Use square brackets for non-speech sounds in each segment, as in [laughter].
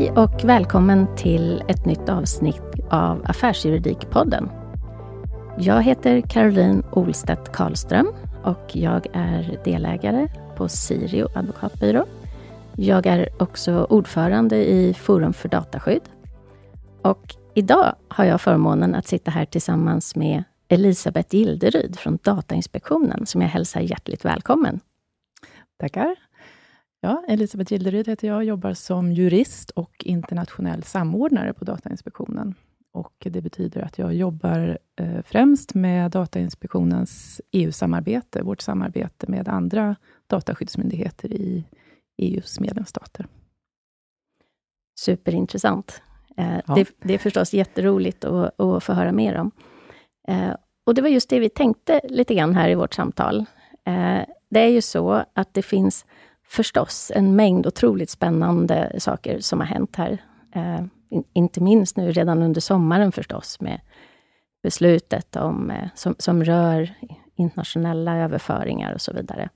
Hej och välkommen till ett nytt avsnitt av Affärsjuridikpodden. Jag heter Caroline Olstedt Karlström och jag är delägare på Sirio advokatbyrå. Jag är också ordförande i Forum för dataskydd. Och idag har jag förmånen att sitta här tillsammans med Elisabeth Gilderyd från Datainspektionen, som jag hälsar hjärtligt välkommen. Tackar. Ja, Elisabeth Gilderyd heter jag, jobbar som jurist och internationell samordnare på Datainspektionen. Och det betyder att jag jobbar eh, främst med Datainspektionens EU-samarbete, vårt samarbete med andra dataskyddsmyndigheter i EUs medlemsstater. Superintressant. Eh, ja. det, det, är förstås jätteroligt att, att få höra mer om. Eh, och det var just det vi tänkte lite grann här i vårt samtal. det är ju så att det finns förstås en mängd otroligt spännande saker som har hänt här. Eh, inte minst nu redan under sommaren förstås, med beslutet om, eh, som, som rör internationella överföringar och så vidare,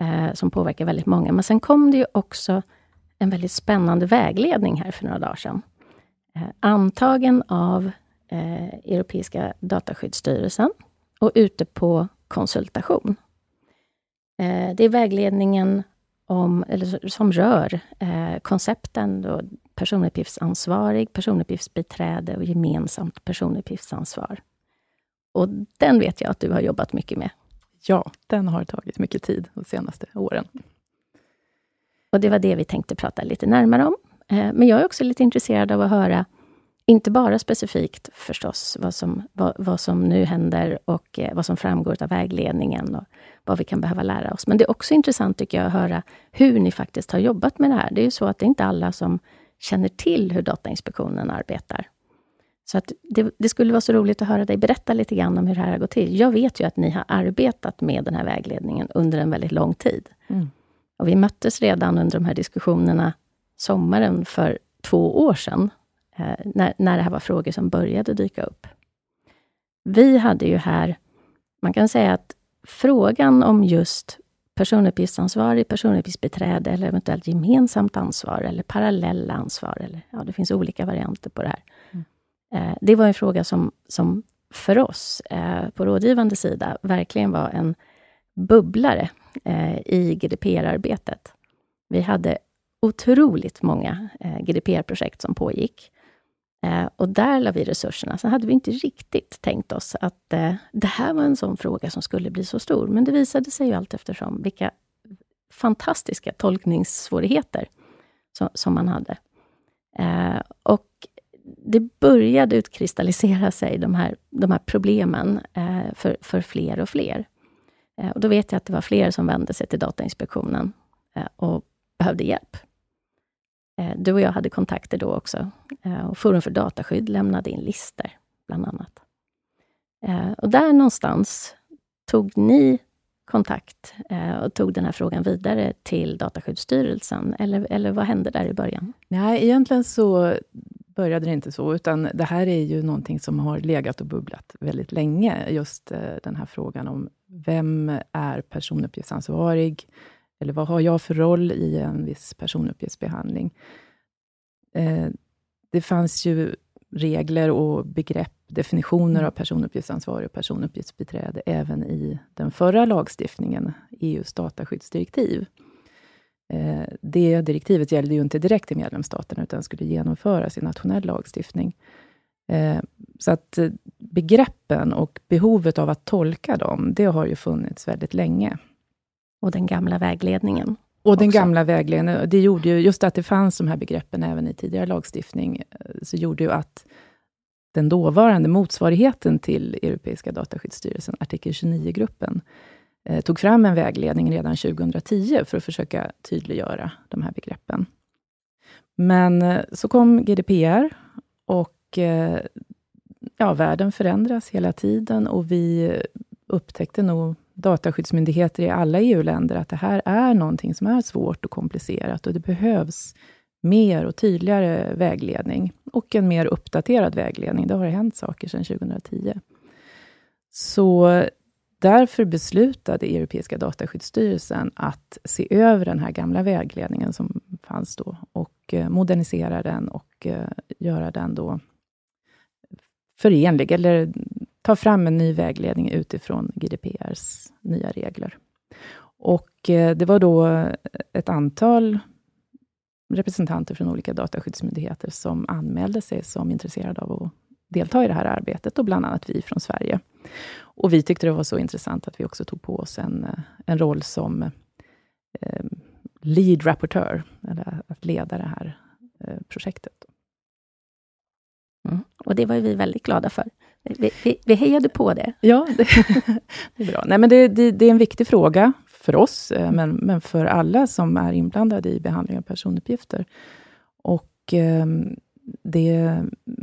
eh, som påverkar väldigt många. Men sen kom det ju också en väldigt spännande vägledning här för några dagar sedan. Eh, antagen av eh, Europeiska dataskyddsstyrelsen och ute på konsultation. Eh, det är vägledningen om, eller som rör eh, koncepten då, personuppgiftsansvarig, personuppgiftsbiträde och gemensamt personuppgiftsansvar. Och den vet jag att du har jobbat mycket med. Ja, den har tagit mycket tid de senaste åren. Och det var det vi tänkte prata lite närmare om. Eh, men jag är också lite intresserad av att höra, inte bara specifikt förstås, vad som, vad, vad som nu händer och eh, vad som framgår av vägledningen och vad vi kan behöva lära oss. Men det är också intressant tycker jag att höra hur ni faktiskt har jobbat med det här. Det är ju så att det är inte alla som känner till hur Datainspektionen arbetar. Så att det, det, skulle vara så roligt att höra dig berätta lite grann om hur det här har gått till. Jag vet ju att ni har arbetat med den här vägledningen under en väldigt lång tid. Mm. Och vi möttes redan under de här diskussionerna sommaren för två år sedan, när, när det här var frågor som började dyka upp. Vi hade ju här, man kan säga att frågan om just personuppgiftsansvarig, personuppgiftsbiträde eller eventuellt gemensamt ansvar eller parallella ansvar. Eller, ja, det finns olika varianter på det här. Mm. Eh, det var en fråga som, som för oss eh, på rådgivande sida verkligen var en bubblare eh, i GDPR-arbetet. Vi hade otroligt många eh, GDPR-projekt som pågick. Eh, och där la vi resurserna. Sen hade vi inte riktigt tänkt oss att eh, det här var en sån fråga som skulle bli så stor. Men det visade sig ju allt eftersom vilka fantastiska tolkningssvårigheter som, som man hade. Eh, och det började utkristallisera sig, de här, de här problemen, eh, för, för fler och fler. Eh, och då vet jag att det var fler som vände sig till Datainspektionen eh, och behövde hjälp. Eh, du och jag hade kontakter då också. Eh, och Forum för dataskydd lämnade in listor, bland annat. Eh, och där någonstans tog ni kontakt och tog den här frågan vidare till Dataskyddsstyrelsen, eller, eller vad hände där i början? Nej, egentligen så började det inte så, utan det här är ju någonting som har legat och bubblat väldigt länge. Just den här frågan om vem är personuppgiftsansvarig? Eller vad har jag för roll i en viss personuppgiftsbehandling? Eh, det fanns ju regler och begrepp, definitioner mm. av personuppgiftsansvarig och personuppgiftsbiträde, även i den förra lagstiftningen, EUs dataskyddsdirektiv. Eh, det direktivet gällde ju inte direkt i medlemsstaterna, utan skulle genomföras i nationell lagstiftning. Eh, så att begreppen och behovet av att tolka dem, det har ju funnits väldigt länge. Och den gamla vägledningen. Och den gamla vägledningen, det gjorde ju, just att det fanns de här begreppen även i tidigare lagstiftning, eh, så gjorde ju att den dåvarande motsvarigheten till Europeiska dataskyddsstyrelsen, artikel 29-gruppen, eh, tog fram en vägledning redan 2010, för att försöka tydliggöra de här begreppen. Men eh, så kom GDPR och eh, ja, världen förändras hela tiden och vi upptäckte nog dataskyddsmyndigheter i alla EU-länder att det här är någonting som är svårt och komplicerat och det behövs mer och tydligare vägledning och en mer uppdaterad vägledning. Det har hänt saker sedan 2010. Så därför beslutade Europeiska dataskyddsstyrelsen att se över den här gamla vägledningen som fanns då och eh, modernisera den och eh, göra den då förenlig, eller ta fram en ny vägledning utifrån GDPRs nya regler. Och eh, det var då ett antal representanter från olika dataskyddsmyndigheter som anmälde sig som intresserade av att delta i det här arbetet, och bland annat vi från Sverige. Och vi tyckte det var så intressant att vi också tog på oss en, eh, en roll som eh, lead rapportör, eller att leda det här eh, projektet. Mm. Och det var vi väldigt glada för. Vi, vi, vi hejade på det. Ja, det, [laughs] det är bra. Nej, men det, det, det, är en viktig fråga för oss, eh, men, men för alla som är inblandade i behandling av personuppgifter. Och eh, det,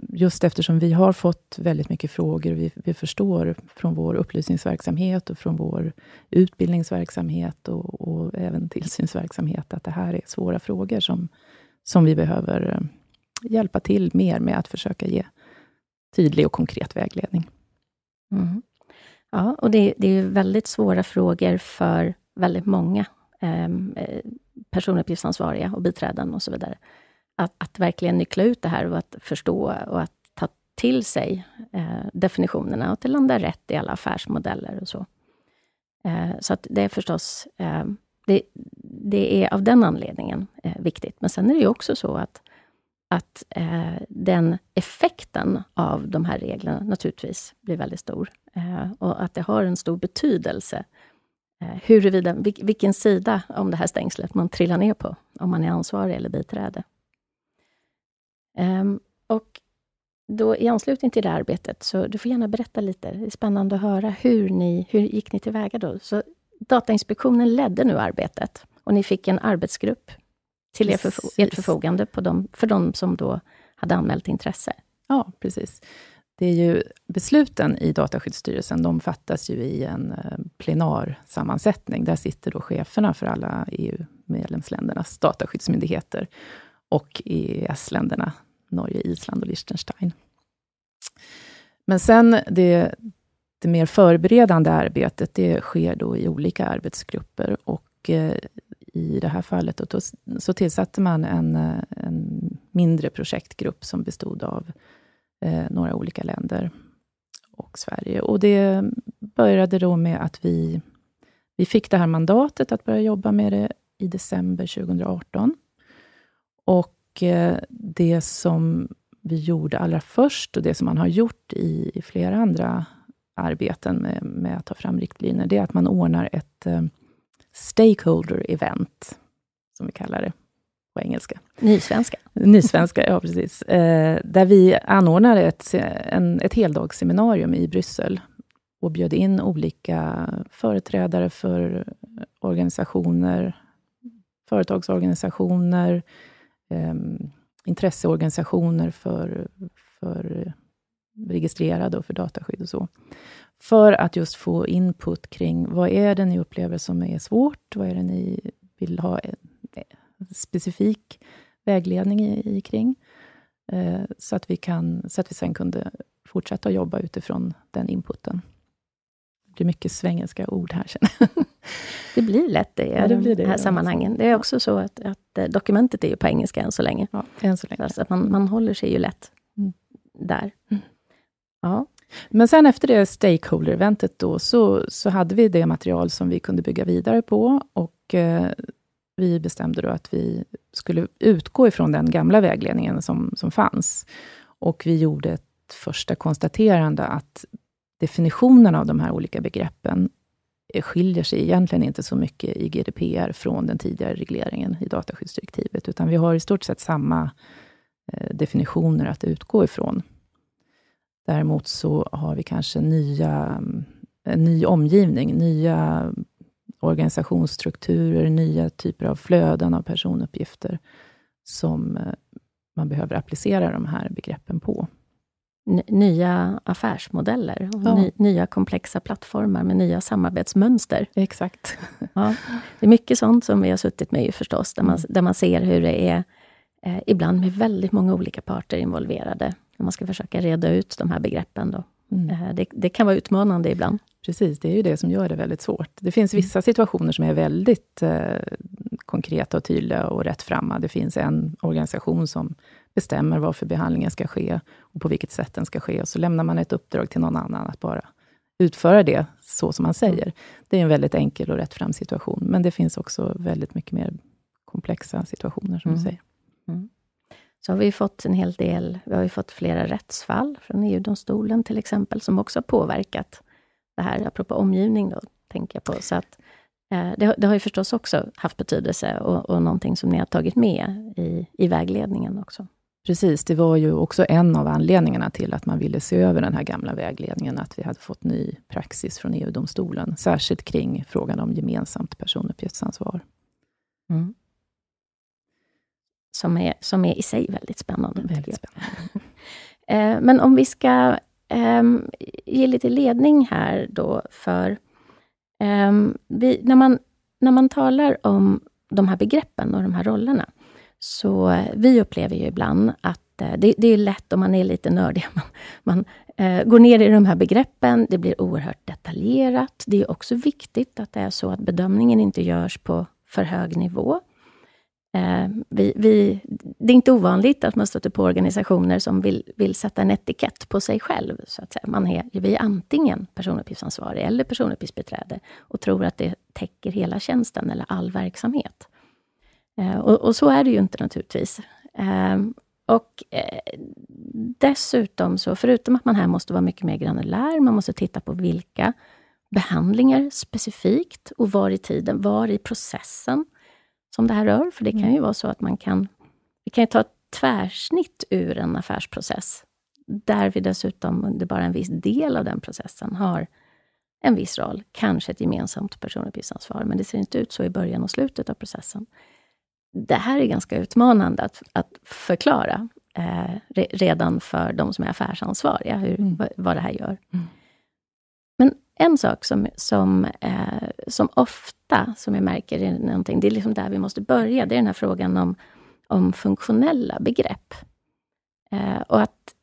just eftersom vi har fått väldigt mycket frågor, vi, vi förstår från vår upplysningsverksamhet och från vår utbildningsverksamhet och, och, även tillsynsverksamhet, att det här är svåra frågor som, som vi behöver eh, hjälpa till mer med att försöka ge tydlig och konkret vägledning. Mm. Ja, och det, det, är väldigt svåra frågor för väldigt många ehm, eh, personuppgiftsansvariga och biträden och så vidare. Att, att, verkligen nyckla ut det här och att förstå och att ta till sig eh, definitionerna och att det landar rätt i alla affärsmodeller och så. Eh, så att det är förstås, eh, det, det, är av den anledningen eh, viktigt. Men sen är det ju också så att att eh, den effekten av de här reglerna naturligtvis blir väldigt stor. Eh, och att det har en stor betydelse eh, huruvida, vil, vilken sida om det här stängslet man trillar ner på, om man är ansvarig eller biträde. Eh, och då i anslutning till det arbetet, så du får gärna berätta lite. Det är spännande att höra hur ni, hur gick ni tillväga då? Så Datainspektionen ledde nu arbetet och ni fick en arbetsgrupp till ert förfo förfogande på dem, för de som då hade anmält intresse. Ja, precis. Det är ju, besluten i Dataskyddsstyrelsen, de fattas ju i en eh, plenar sammansättning. Där sitter då cheferna för alla EU-medlemsländernas dataskyddsmyndigheter och EES-länderna, Norge, Island och Liechtenstein. Men sen det, det mer förberedande arbetet, det sker då i olika arbetsgrupper och eh, i det här fallet. då, så tillsatte man en, eh, en mindre projektgrupp som bestod av eh, några olika länder och Sverige. Och det började då med att vi, vi fick det här mandatet att börja jobba med det i december 2018. Och eh, det som vi gjorde allra först, och det som man har gjort i, i flera andra arbeten med, med, att ta fram riktlinjer, det är att man ordnar ett eh, stakeholder event, som vi kallar det på engelska. Nysvenska. Nysvenska, ja precis. Eh, där vi anordnade ett, en, ett heldagsseminarium i Bryssel och bjöd in olika företrädare för organisationer, företagsorganisationer, eh, intresseorganisationer för, för registrerade och för dataskydd och så. För att just få input kring vad är det ni upplever som är svårt? Vad är det ni vill ha specifik vägledning i, i kring? Eh, så, att vi kan, så att vi sen kunde fortsätta jobba utifrån den inputen. Det är mycket svengelska ord här, känner jag. [laughs] Det blir lätt det i ja, det blir det, de här sammanhangen. Det är också så att, att, eh, dokumentet är ju på engelska än så länge. Ja, än så länge. Så att man, man håller sig ju lätt mm. där. Mm. Ja. Men sen efter det stakeholder-eventet då, så, så hade vi det material som vi kunde bygga vidare på och eh, vi bestämde då att vi skulle utgå ifrån den gamla vägledningen som, som fanns. Och vi gjorde ett första konstaterande att definitionen av de här olika begreppen eh, skiljer sig egentligen inte så mycket i GDPR från den tidigare regleringen i dataskyddsdirektivet, utan vi har i stort sett samma eh, definitioner att utgå ifrån. Däremot så har vi kanske nya, en ny omgivning, nya organisationsstrukturer, nya typer av flöden av personuppgifter, som eh, man behöver applicera de här begreppen på. nya affärsmodeller, och ja. ny, nya komplexa plattformar med nya samarbetsmönster. Exakt. Ja, det är mycket sånt som vi har suttit med förstås, där man, mm. där man ser hur det är, eh, ibland med väldigt många olika parter involverade när man ska försöka reda ut de här begreppen. Då. Mm. Eh, det, det, kan vara utmanande ibland. Precis, det är ju det som gör det väldigt svårt. Det finns mm. vissa situationer som är väldigt eh, konkreta och tydliga och rättframma. Det finns en organisation som bestämmer varför behandlingen ska ske och på vilket sätt den ska ske. Och så lämnar man ett uppdrag till någon annan att bara utföra det så som man säger. Mm. Det är en väldigt enkel och rättfram situation, men det finns också väldigt mycket mer komplexa situationer, som mm. du säger. Mm. Så har vi fått en hel del, vi har ju fått flera rättsfall från EU-domstolen till exempel, som också har påverkat det här, apropå omgivning då, tänker jag på. Så att, eh, det, det, har ju förstås också haft betydelse och, och någonting som ni har tagit med i, i vägledningen också. Precis, det var ju också en av anledningarna till att man ville se över den här gamla vägledningen, att vi hade fått ny praxis från EU-domstolen, särskilt kring frågan om gemensamt personuppgiftsansvar. Mm. Som, är, som är i sig väldigt spännande. Väldigt spännande. [laughs] Eh, men om vi ska um, ge lite ledning här då för um, vi, när, man, när man talar om de här begreppen och de här rollerna, så eh, vi upplever ju ibland att eh, det, det, är lätt om man är lite nördig. [laughs] Man, man eh, går ner i de här begreppen, det blir oerhört detaljerat. Det är också viktigt att det är så att bedömningen inte görs på för hög nivå. Eh, vi, vi, det är inte ovanligt att man stöter på organisationer som vill, vill sätta en etikett på sig själv. Så att säga. Man är, vi är antingen personuppgiftsansvarig eller personuppgiftsbiträde och tror att det täcker hela tjänsten eller all verksamhet. Eh, och, och, så är det ju inte naturligtvis. Ehm, och eh, dessutom, så förutom att man här måste vara mycket mer granulär, man måste titta på vilka behandlingar specifikt och var i tiden, var i processen som det här rör. För det kan ju mm. vara så att man kan, vi kan ta ett tvärsnitt ur en affärsprocess, där vi dessutom under bara en viss del av den processen har en viss roll, kanske ett gemensamt personuppgiftsansvar, men det ser inte ut så i början och slutet av processen det här är ganska utmanande att, att förklara eh, re, redan för de som är affärsansvariga, hur, mm. vad, vad, det här gör. Mm. En sak som, som, eh, som ofta, som jag märker, är någonting, det är liksom där vi måste börja, det är den här frågan om, om funktionella begrepp. Eh, och att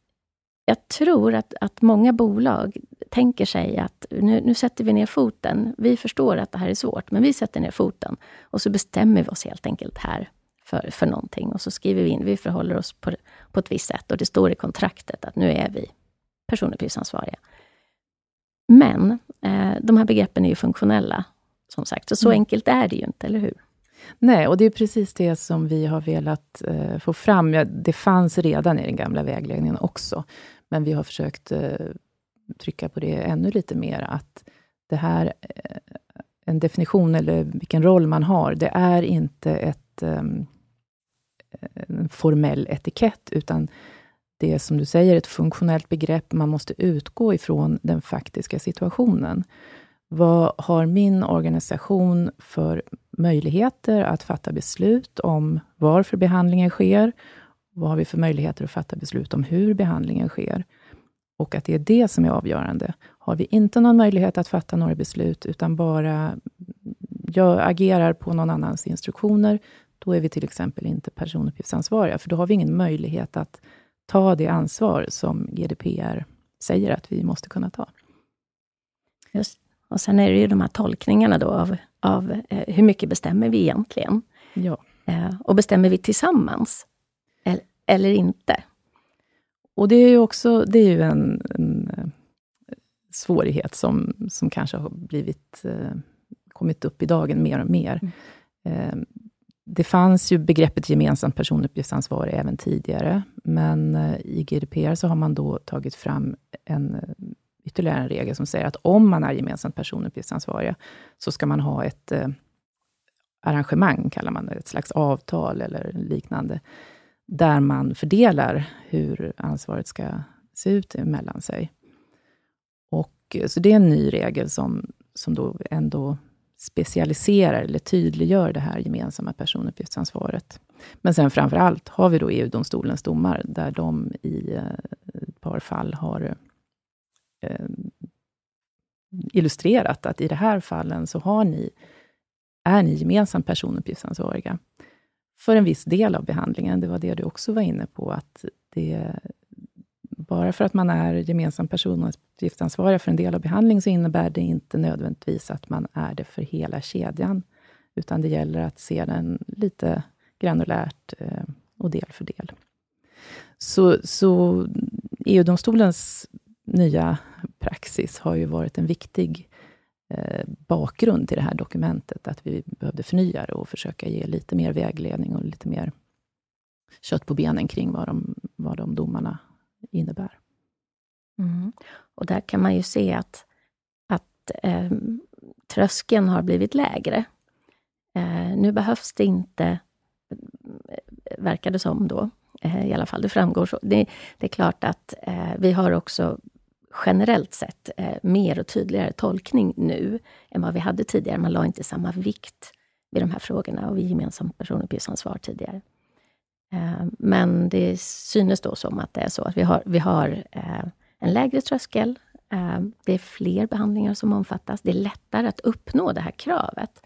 jag tror att, att många bolag tänker sig att nu, nu sätter vi ner foten. Vi förstår att det här är svårt, men vi sätter ner foten. Och så bestämmer vi oss helt enkelt här för, för någonting. Och så skriver vi in, vi förhåller oss på, på ett visst sätt. Och det står i kontraktet att nu är vi personuppgiftsansvariga. Men eh, de här begreppen är ju funktionella, som sagt. Så, så mm. enkelt är det ju inte, eller hur? Nej, och det är precis det som vi har velat eh, få fram. Ja, det fanns redan i den gamla vägledningen också, men vi har försökt eh, trycka på det ännu lite mer, att det här, eh, en definition eller vilken roll man har, det är inte ett, um, en formell etikett, utan det är som du säger ett funktionellt begrepp. Man måste utgå ifrån den faktiska situationen. Vad har min organisation för möjligheter att fatta beslut om varför behandlingen sker? Vad har vi för möjligheter att fatta beslut om hur behandlingen sker? Och att det är det som är avgörande. Har vi inte någon möjlighet att fatta några beslut, utan bara jag agerar på någon annans instruktioner, då är vi till exempel inte personuppgiftsansvariga, för då har vi ingen möjlighet att ta det ansvar som GDPR säger att vi måste kunna ta. Just. Och sen är det ju de här tolkningarna då av, av eh, hur mycket bestämmer vi egentligen? Ja. Eh, och bestämmer vi tillsammans? Eller, eller inte? Och det är ju också det är ju en, en eh, svårighet som, som kanske har blivit, eh, kommit upp i dagen mer och mer. Mm. Det fanns ju begreppet gemensamt personuppgiftsansvar även tidigare, men eh, i GDPR så har man då tagit fram en, eh, ytterligare en regel som säger att om man är gemensamt personuppgiftsansvariga, så ska man ha ett eh, arrangemang, kallar man det, ett slags avtal eller liknande, där man fördelar hur ansvaret ska se ut mellan sig. Och, eh, så det är en ny regel som, som då ändå specialiserar eller tydliggör det här gemensamma personuppgiftsansvaret. Men sen framför allt har vi då EU-domstolens domar, där de i eh, ett par fall har eh, illustrerat att i de här fallen så har ni, är ni gemensamt personuppgiftsansvariga för en viss del av behandlingen. Det var det du också var inne på, att det, bara för att man är gemensam personuppgiftsansvarig för en del av behandling, så innebär det inte nödvändigtvis att man är det för hela kedjan, utan det gäller att se den lite granulärt eh, och del för del. Så, så EU-domstolens nya praxis har ju varit en viktig eh, bakgrund till det här dokumentet, att vi behövde förnya det och försöka ge lite mer vägledning och lite mer kött på benen kring vad de, vad de domarna innebär. Mm. Och där kan man ju se att, att eh, tröskeln har blivit lägre. Eh, nu behövs det inte, eh, verkar det som då, eh, i alla fall, det framgår så. Det, det är klart att eh, vi har också generellt sett eh, mer och tydligare tolkning nu än vad vi hade tidigare. Man la inte samma vikt vid de här frågorna och vid gemensamt personuppgiftsansvar tidigare. Eh, men det synes då som att det är så att vi har, vi har eh, en lägre tröskel. Eh, det är fler behandlingar som omfattas. Det är lättare att uppnå det här kravet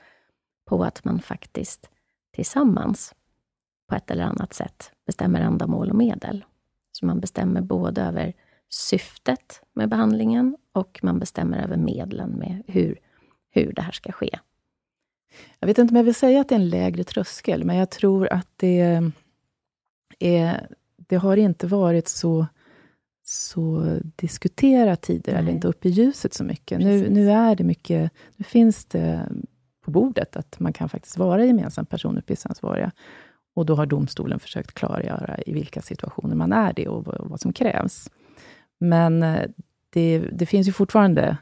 på att man faktiskt tillsammans på ett eller annat sätt bestämmer ändamål och medel. Så man bestämmer både över syftet med behandlingen och man bestämmer över medlen med hur, hur det här ska ske. Jag vet inte om jag vill säga att det är en lägre tröskel, men jag tror att det är, det har inte varit så, så diskuterat tidigare, Nej. eller inte upp i ljuset så mycket. Nu, nu är det mycket, nu finns det på bordet att man kan faktiskt vara gemensamt personuppgiftsansvariga. Och då har domstolen försökt klargöra i vilka situationer man är det och vad, vad som krävs. Men eh, det, det, finns ju fortfarande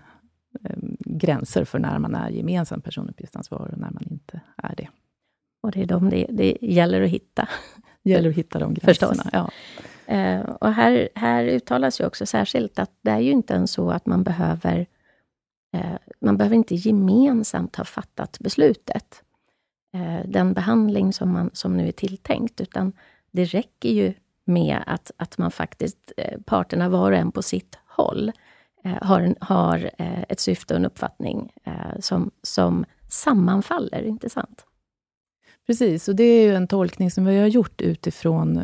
eh, gränser för när man är gemensamt personuppgiftsansvarig och när man inte är det. Och det är de det, det gäller att hitta. Gäller att hitta de gränserna. Förstås. Ja. Eh, och här, här uttalas ju också särskilt att det är ju inte ens så att man behöver eh, man behöver inte gemensamt ha fattat beslutet. Eh, den behandling som, man, som nu är tilltänkt, utan det räcker ju med att, att man faktiskt, eh, parterna var och en på sitt håll, eh, har, har eh, ett syfte och en uppfattning som, som sammanfaller, inte sant? Precis, och det är ju en tolkning som vi har gjort utifrån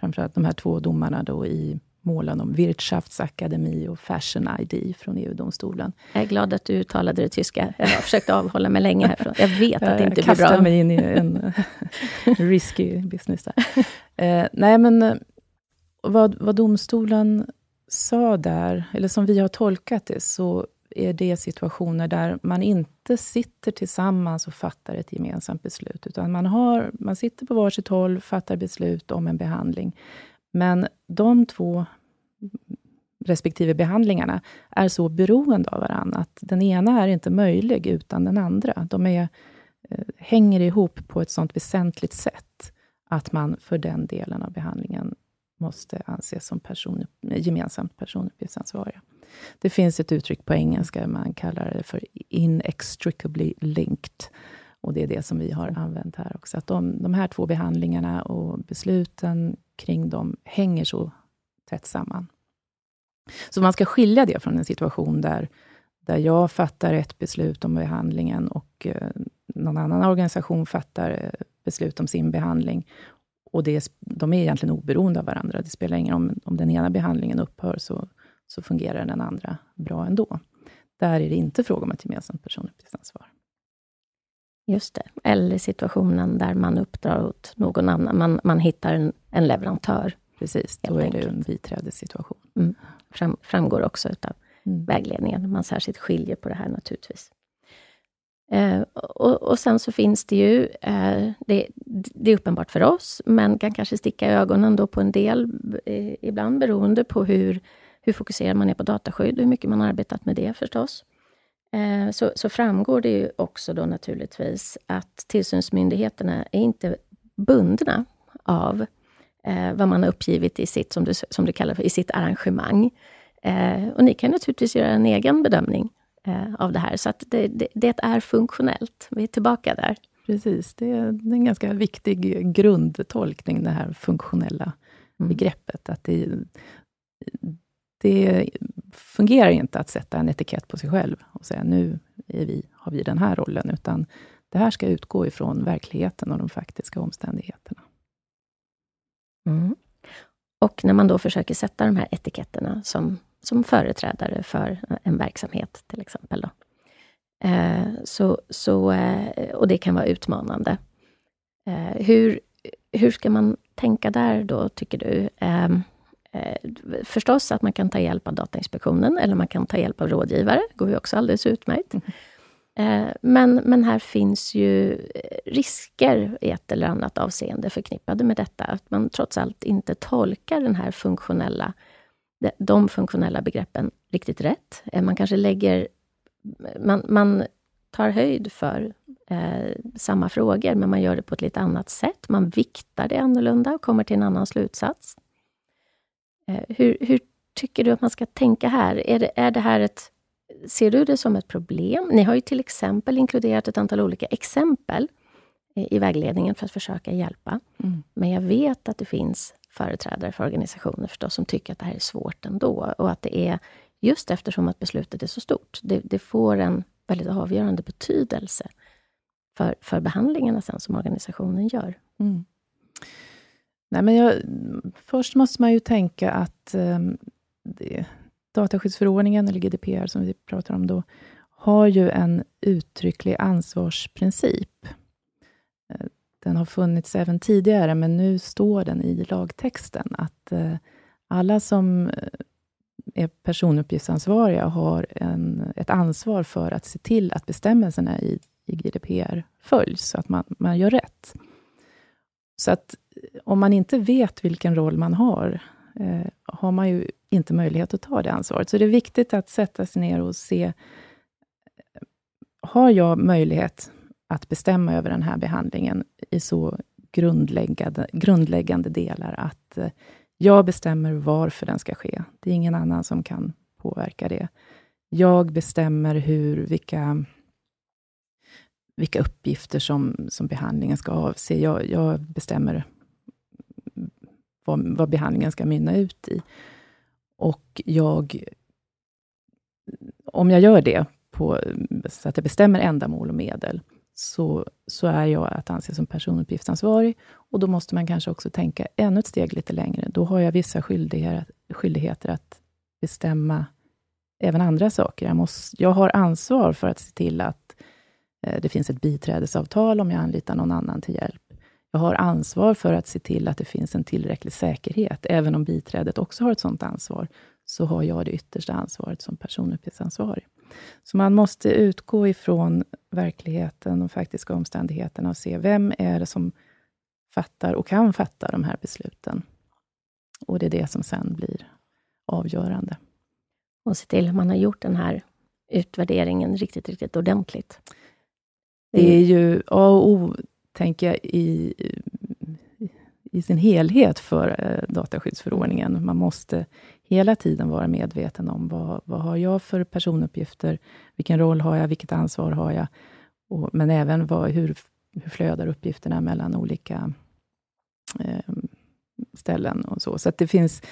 framförallt de här två domarna då i målen om Wirtschaftsakademi och Fashion ID från EU-domstolen. Jag är glad att du talade det tyska. Jag har försökt avhålla mig länge härifrån. Jag vet att det inte blir bra. Jag mig in i en [laughs] risky business där. Eh, nej, men eh, vad, vad domstolen sa där, eller som vi har tolkat det, så är det situationer där man inte sitter tillsammans och fattar ett gemensamt beslut, utan man, har, man sitter på varsitt håll, fattar beslut om en behandling. Men de två respektive behandlingarna är så beroende av varandra, att den ena är inte möjlig utan den andra. De är, eh, hänger ihop på ett sånt väsentligt sätt, att man för den delen av behandlingen måste anses som person, gemensamt personuppgiftsansvariga. Det finns ett uttryck på engelska, man kallar det för inextricably linked. Och det är det som vi har använt här också. Att de, de här två behandlingarna och besluten kring dem hänger så tätt samman. Så man ska skilja det från en situation där, där jag fattar ett beslut om behandlingen och eh, någon annan organisation fattar eh, beslut om sin behandling. Och det, de är egentligen oberoende av varandra. Det spelar ingen roll om, om den ena behandlingen upphör, så, så fungerar den andra bra ändå. Där är det inte fråga om ett gemensamt personuppgiftsansvar. Just det. Eller situationen där man uppdrar åt någon annan. Man, man hittar en, en leverantör. Precis, då är det en biträdessituation. Mm. Fram, framgår också utav mm. vägledningen. Man särskilt skiljer på det här naturligtvis. Eh, och, och, sen så finns det ju, eh, det, det, är uppenbart för oss, men kan kanske sticka i ögonen då på en del, eh, ibland beroende på hur, hur fokuserad man är på dataskydd, hur mycket man har arbetat med det förstås. Eh, så, så, framgår det ju också då naturligtvis att tillsynsmyndigheterna är inte bundna av eh, vad man har uppgivit i sitt, som du, som du kallar för, i sitt arrangemang. Eh, och ni kan naturligtvis göra en egen bedömning eh, av det här, så att det, det, det, är funktionellt. Vi är tillbaka där. Precis, det är, det är en ganska viktig grundtolkning, det här funktionella mm. begreppet. Att det, det fungerar inte att sätta en etikett på sig själv och säga nu är vi, har vi den här rollen, utan det här ska utgå ifrån verkligheten och de faktiska omständigheterna. Mm. Och när man då försöker sätta de här etiketterna som, som företrädare för en verksamhet, till exempel, då, Eh, så, så, eh, och det kan vara utmanande. Eh, hur, hur ska man tänka där då, tycker du? Ehm, Ehm, förstås att man kan ta hjälp av Datainspektionen, eller man kan ta hjälp av rådgivare. Det går ju också alldeles utmärkt. Mm. Men, men här finns ju risker i ett eller annat avseende förknippade med detta. Att man trots allt inte tolkar den här funktionella, de funktionella begreppen riktigt rätt. Man kanske lägger man, man tar höjd för eh, samma frågor, men man gör det på ett lite annat sätt. Man viktar det annorlunda och kommer till en annan slutsats. Eh, hur, hur, tycker du att man ska tänka här? Är det, är det här ett... Ser du det som ett problem? Ni har ju till exempel inkluderat ett antal olika exempel i vägledningen för att försöka hjälpa. Mm. Men jag vet att det finns företrädare för organisationer förstås, som tycker att det här är svårt ändå och att det är Just eftersom att beslutet är så stort. Det, det får en väldigt avgörande betydelse för, för behandlingarna sen som organisationen gör. Mm. Nej, men jag, först måste man ju tänka att eh, det, dataskyddsförordningen, eller GDPR som vi pratar om då, har ju en uttrycklig ansvarsprincip. Eh, den har funnits även tidigare, men nu står den i lagtexten, att eh, alla som eh, är personuppgiftsansvariga har en, ett ansvar för att se till att bestämmelserna i, i GDPR följs, så att man, man gör rätt. Så att om man inte vet vilken roll man har, eh, har man ju inte möjlighet att ta det ansvaret. Så det är viktigt att sätta sig ner och se, eh, har jag möjlighet att bestämma över den här behandlingen i så grundläggande, grundläggande delar, att eh, jag bestämmer varför den ska ske. Det är ingen annan som kan påverka det. Jag bestämmer hur, vilka, vilka uppgifter som, som behandlingen ska avse. Jag, jag bestämmer vad, vad behandlingen ska mynna ut i. Och jag, om jag gör det, på, så att jag bestämmer ändamål och medel, så, så är jag att anse som personuppgiftsansvarig. Och då måste man kanske också tänka ännu ett steg lite längre. Då har jag vissa skyldigheter, skyldigheter att bestämma även andra saker. Jag, måste, jag har ansvar för att se till att eh, det finns ett biträdesavtal om jag anlitar någon annan till hjälp. Jag har ansvar för att se till att det finns en tillräcklig säkerhet. Även om biträdet också har ett sådant ansvar, så har jag det yttersta ansvaret som personuppgiftsansvarig. Så man måste utgå ifrån verkligheten och faktiska omständigheterna och se, vem är det som fattar och kan fatta de här besluten? Och det är det som sen blir avgörande. Och se till att man har gjort den här utvärderingen riktigt, riktigt ordentligt. Det är ju A och O, tänker jag, i, i sin helhet för eh, dataskyddsförordningen. Man måste hela tiden vara medveten om vad, vad har jag för personuppgifter? Vilken roll har jag? Vilket ansvar har jag? Och, men även vad, hur, hur flödar uppgifterna mellan olika eh, ställen och så. Så det finns,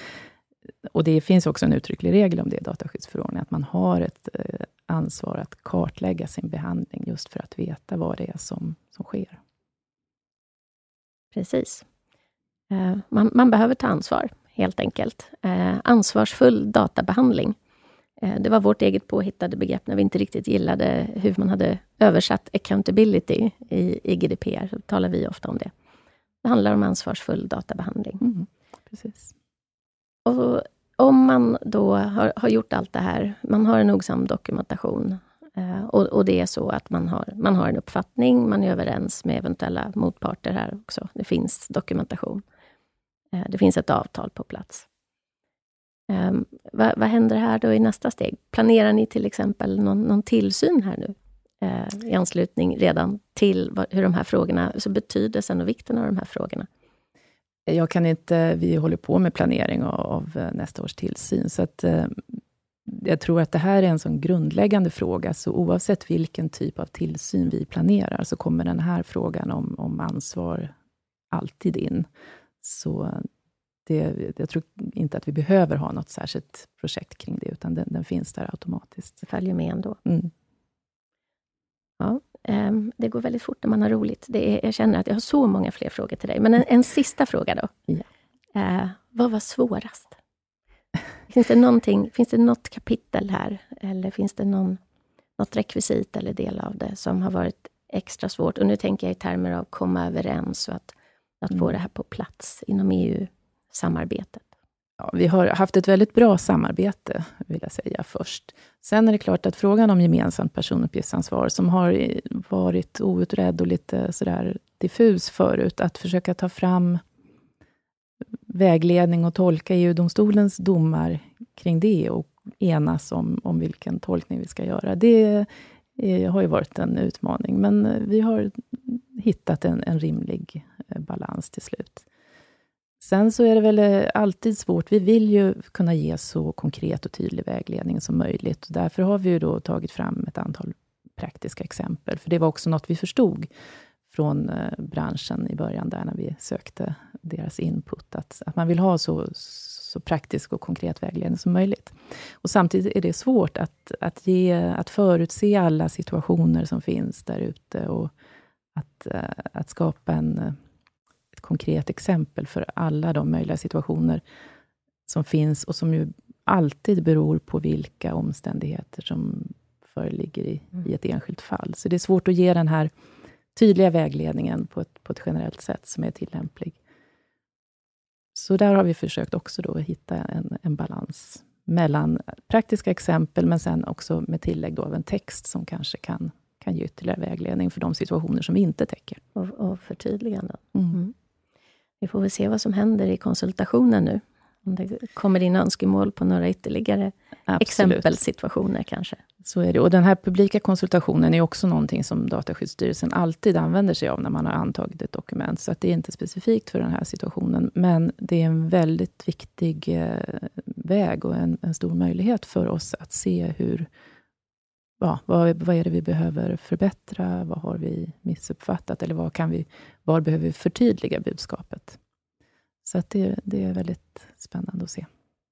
och det finns också en uttrycklig regel om det i dataskyddsförordningen, att man har ett eh, ansvar att kartlägga sin behandling, just för att veta vad det är som, som sker. Precis. Eh, man, man, behöver ta ansvar, helt enkelt. Eh, ansvarsfull databehandling. Eh, det var vårt eget påhittade begrepp när vi inte riktigt gillade hur man hade översatt accountability i, i GDPR. Så talar vi ofta om det. Det handlar om ansvarsfull databehandling. Mm, precis. Och om man då har, har, gjort allt det här, man har en nogsam dokumentation Eh, och, och, det är så att man har, man har en uppfattning, man är överens med eventuella motparter här också. Det finns dokumentation. Eh, det finns ett avtal på plats. Ehm, um, vad, vad, händer här då i nästa steg? Planerar ni till exempel någon, någon tillsyn här nu? Uh, I anslutning redan till vad, hur de här frågorna, så betydelsen och vikten av de här frågorna? Jag kan inte, vi håller på med planering av, av nästa års tillsyn, så att uh, jag tror att det här är en sån grundläggande fråga, så oavsett vilken typ av tillsyn vi planerar, så kommer den här frågan om, om ansvar alltid in. Så det, jag tror inte att vi behöver ha något särskilt projekt kring det, utan den, den finns där automatiskt. Det följer med ändå. Mm. Ja, um, det går väldigt fort när man har roligt. Det är, jag känner att jag har så många fler frågor till dig. Men en, en sista fråga då. Ja. Uh, vad var svårast? Finns det, någonting, finns det något kapitel här, eller finns det någon, något rekvisit eller del av det som har varit extra svårt. Och nu tänker jag i termer av komma överens och att, att mm. få det här på plats inom EU-samarbetet. Ja, vi har haft ett väldigt bra samarbete, vill jag säga först. Sen är det klart att frågan om gemensamt personuppgiftsansvar, som har varit outredd och lite sådär diffus förut, att försöka ta fram vägledning och tolka EU-domstolens domar kring det och enas om, om vilken tolkning vi ska göra. Det är, har ju varit en utmaning, men eh, vi har hittat en, en rimlig eh, balans till slut. Sen så är det väl eh, alltid svårt. Vi vill ju kunna ge så konkret och tydlig vägledning som möjligt. Därför har vi ju då tagit fram ett antal praktiska exempel, för det var också något vi förstod från eh, branschen i början, där när vi sökte deras input, att, att man vill ha så, så praktisk och konkret vägledning som möjligt. Och Samtidigt är det svårt att, att, ge, att förutse alla situationer som finns där ute och att, eh, att skapa en, ett konkret exempel för alla de möjliga situationer som finns och som ju alltid beror på vilka omständigheter som föreligger i, i ett enskilt fall. Så det är svårt att ge den här tydliga vägledningen på ett, på ett generellt sätt som är tillämplig. Så där har vi försökt också då hitta en, en balans mellan praktiska exempel, men sen också med tillägg då av en text som kanske kan, kan ge ytterligare vägledning för de situationer som vi inte täcker. Och, och förtydliganden. Mm. Mm. Vi får väl se vad som händer i konsultationen nu. Om det kommer in önskemål på några ytterligare Absolut. exempelsituationer kanske. Så är det. Och den här publika konsultationen är också någonting som Dataskyddsstyrelsen alltid använder sig av när man har antagit ett dokument. Så att det är inte specifikt för den här situationen. Men det är en väldigt viktig eh, väg och en, en, stor möjlighet för oss att se hur Ja, vad, vad är det vi behöver förbättra? Vad har vi missuppfattat? Eller vad kan vi, var behöver vi förtydliga budskapet? Så att det, det är väldigt spännande att se.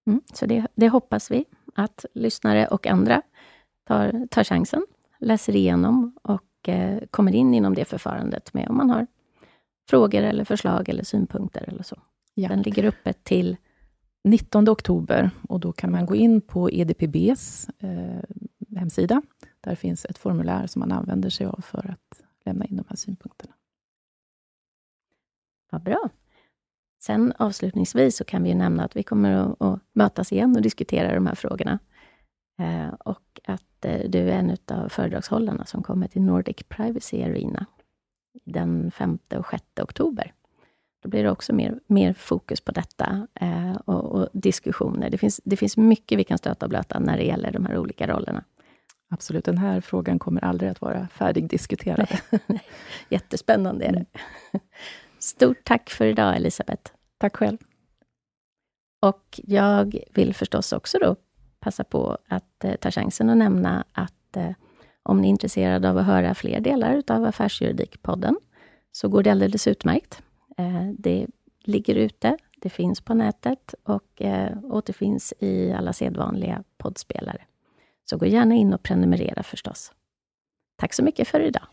Mm, så det, det, hoppas vi att lyssnare och andra tar, tar chansen, läser igenom och eh, kommer in inom det förfarandet med om man har frågor eller förslag eller synpunkter eller så. Ja. Den ligger uppe till 19 oktober och då kan man gå in på EDPBs eh, hemsida. Där finns ett formulär som man använder sig av för att lämna in de här synpunkterna. Vad bra. Sen avslutningsvis så kan vi nämna att vi kommer att, att mötas igen och diskutera de här frågorna. Eh, och att eh, du är en av föredragshållarna som kommer till Nordic Privacy Arena den 5 och 6 oktober. Då blir det också mer, mer fokus på detta eh, och, och, diskussioner. Det finns, det finns mycket vi kan stöta och blöta när det gäller de här olika rollerna. Absolut, den här frågan kommer aldrig att vara färdigdiskuterad. Jättespännande är det. Mm. Stort tack för idag, Elisabeth. Tack själv. Och jag vill förstås också då passa på att eh, ta chansen att nämna att eh, om ni är intresserade av att höra fler delar av Affärsjuridikpodden, så går det alldeles utmärkt. Eh, det ligger ute, det finns på nätet och eh, återfinns i alla sedvanliga poddspelare. Så gå gärna in och prenumerera förstås. Tack så mycket för idag.